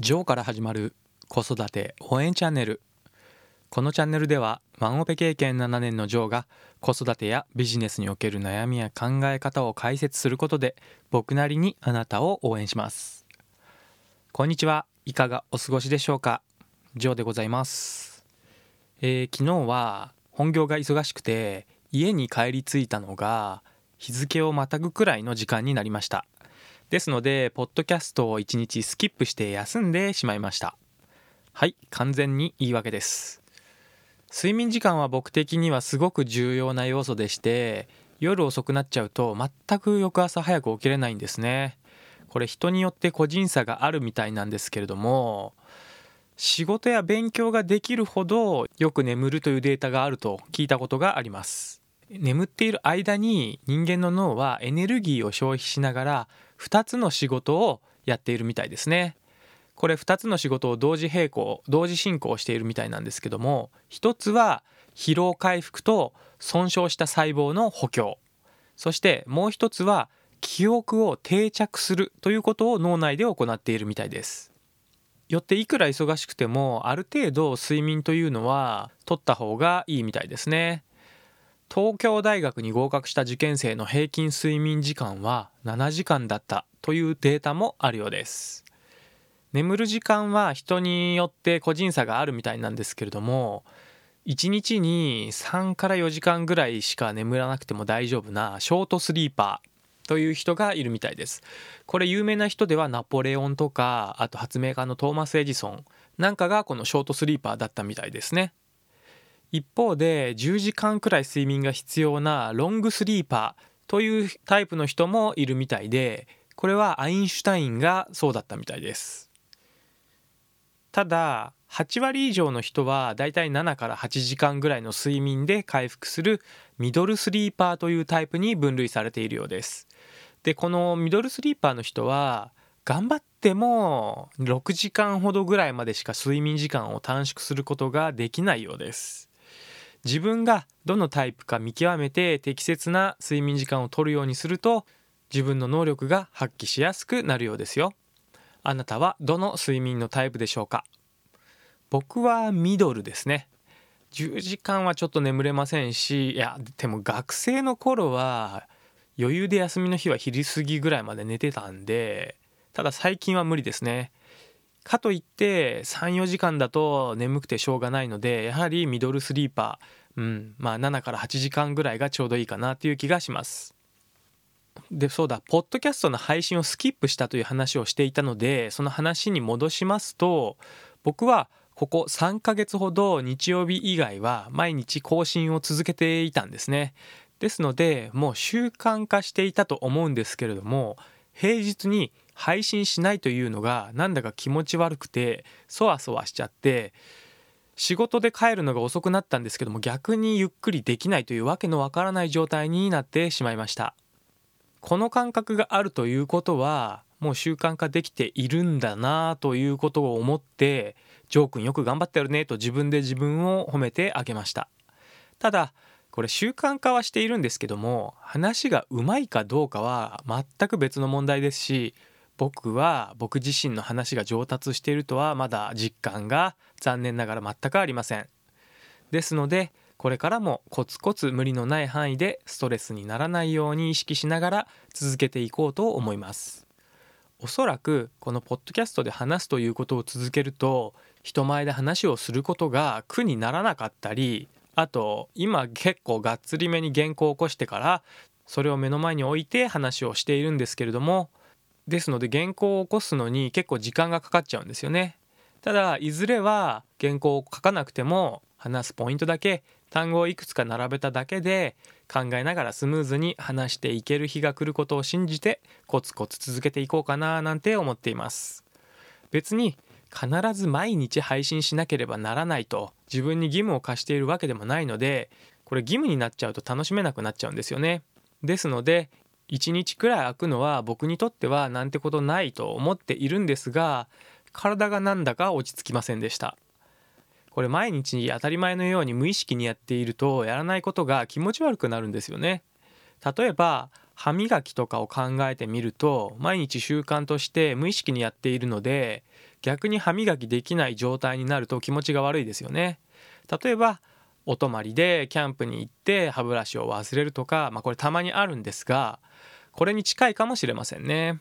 ジョーから始まる子育て応援チャンネル。このチャンネルではワンオペ経験7年のジョーが子育てやビジネスにおける悩みや考え方を解説することで僕なりにあなたを応援します。こんにちは。いかがお過ごしでしょうか？ジョーでございます、えー昨日は本業が忙しくて家に帰り着いたのが日付をまたぐくらいの時間になりました。ですのでポッドキャストを1日スキップして休んでしまいました。はい完全に言い訳です。睡眠時間は僕的にはすごく重要な要素でして夜遅くなっちゃうと全く翌朝早く起きれないんですね。これ人によって個人差があるみたいなんですけれども仕事や勉強ができるほどよく眠るというデータがあると聞いたことがあります。眠っている間に人間の脳はエネルギーを消費しながら2つの仕事をやっているみたいですね。これ2つの仕事を同時並行同時進行しているみたいなんですけども1つは疲労回復と損傷した細胞の補強。そしてもう一つは記憶を定着するということを脳内で行っているみたいです。よっていくら忙しくてもある程度睡眠というのは取った方がいいみたいですね。東京大学に合格した受験生の平均睡眠時間は7時間だったというデータもあるようです。眠る時間は人によって個人差があるみたいなんですけれども1日に3から4時間ぐらいしか眠らなくても大丈夫なショートスリーパーという人がいるみたいです。これ有名な人ではナポレオンとかあと発明家のトーマス・エジソンなんかがこのショートスリーパーだったみたいですね。一方で10時間くらい睡眠が必要なロングスリーパーというタイプの人もいるみたいでこれはアインシュタインがそうだったみたいです。ただ8割以上の人はだいたい7から8時間ぐらいの睡眠で回復するミドルスリーパーというタイプに分類されているようです。でこのミドルスリーパーの人は頑張っても6時間ほどぐらいまでしか睡眠時間を短縮することができないようです。自分がどのタイプか見極めて適切な睡眠時間を取るようにすると自分の能力が発揮しやすくなるようですよ。あなたはどの睡眠のタイプでしょうか？僕はミドルですね。10時間はちょっと眠れませんしいやでも学生の頃は余裕で休みの日は昼過ぎぐらいまで寝てたんでただ最近は無理ですね。かといって34時間だと眠くてしょうがないのでやはりミドルスリーパーうんまあ7から8時間ぐらいがちょうどいいかなという気がします。でそうだポッドキャストの配信をスキップしたという話をしていたのでその話に戻しますと僕はここ3ヶ月ほど日曜日以外は毎日更新を続けていたんですね。ですのでもう習慣化していたと思うんですけれども平日に配信しないというのがなんだか気持ち悪くてそわそわしちゃって仕事で帰るのが遅くなったんですけども逆にゆっくりできないというわけのわからない状態になってしまいました。この感覚があるということはもう習慣化できているんだなということを思ってジョー君よく頑張ってるねと自分で自分を褒めてあげました。ただこれ習慣化はしているんですけども話がうまいかどうかは全く別の問題ですし僕は僕自身の話が上達しているとはまだ実感が残念ながら全くありません。ですのでこれからもコツコツ無理のない範囲でストレスにならないように意識しながら続けていこうと思います。おそらくこのポッドキャストで話すということを続けると人前で話をすることが苦にならなかったりあと今結構がっつりめに原稿を起こしてからそれを目の前に置いて話をしているんですけれどもですので原稿を起こすのに結構時間がかかっちゃうんですよね。ただいずれは原稿を書かなくても話すポイントだけ単語をいくつか並べただけで考えながらスムーズに話していける日が来ることを信じてコツコツ続けていこうかななんて思っています。別に必ず毎日配信しなければならないと自分に義務を課しているわけでもないのでこれ義務になっちゃうと楽しめなくなっちゃうんですよね。ですので1日くらい空くのは僕にとってはなんてことないと思っているんですが体がなんだか落ち着きませんでした。これ毎日当たり前のように無意識にやっているとやらないことが気持ち悪くなるんですよね。例えば歯磨きとかを考えてみると毎日習慣として無意識にやっているので逆に歯磨きできない状態になると気持ちが悪いですよね。例えばお泊まりでキャンプに行って歯ブラシを忘れるとか、まあ、これたまにあるんですがこれに近いかもしれませんね。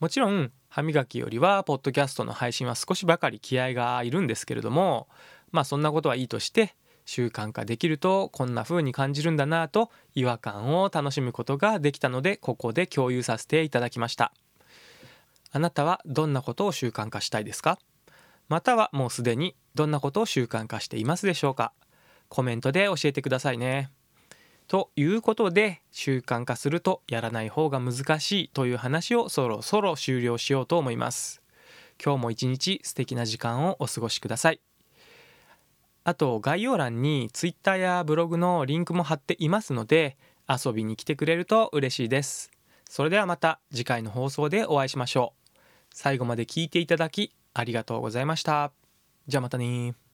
もちろん歯磨きよりはポッドキャストの配信は少しばかり気合がいるんですけれどもまあそんなことはいいとして習慣化できるとこんな風に感じるんだなと違和感を楽しむことができたのでここで共有させていただきました。あなたはどんなことを習慣化したいですか？またはもうすでにどんなことを習慣化していますでしょうか？コメントで教えてくださいね。ということで習慣化するとやらない方が難しいという話をそろそろ終了しようと思います。今日も一日素敵な時間をお過ごしください。あと概要欄に Twitter やブログのリンクも貼っていますので遊びに来てくれると嬉しいです。それではまた次回の放送でお会いしましょう。最後まで聞いていただきありがとうございました。じゃあまたね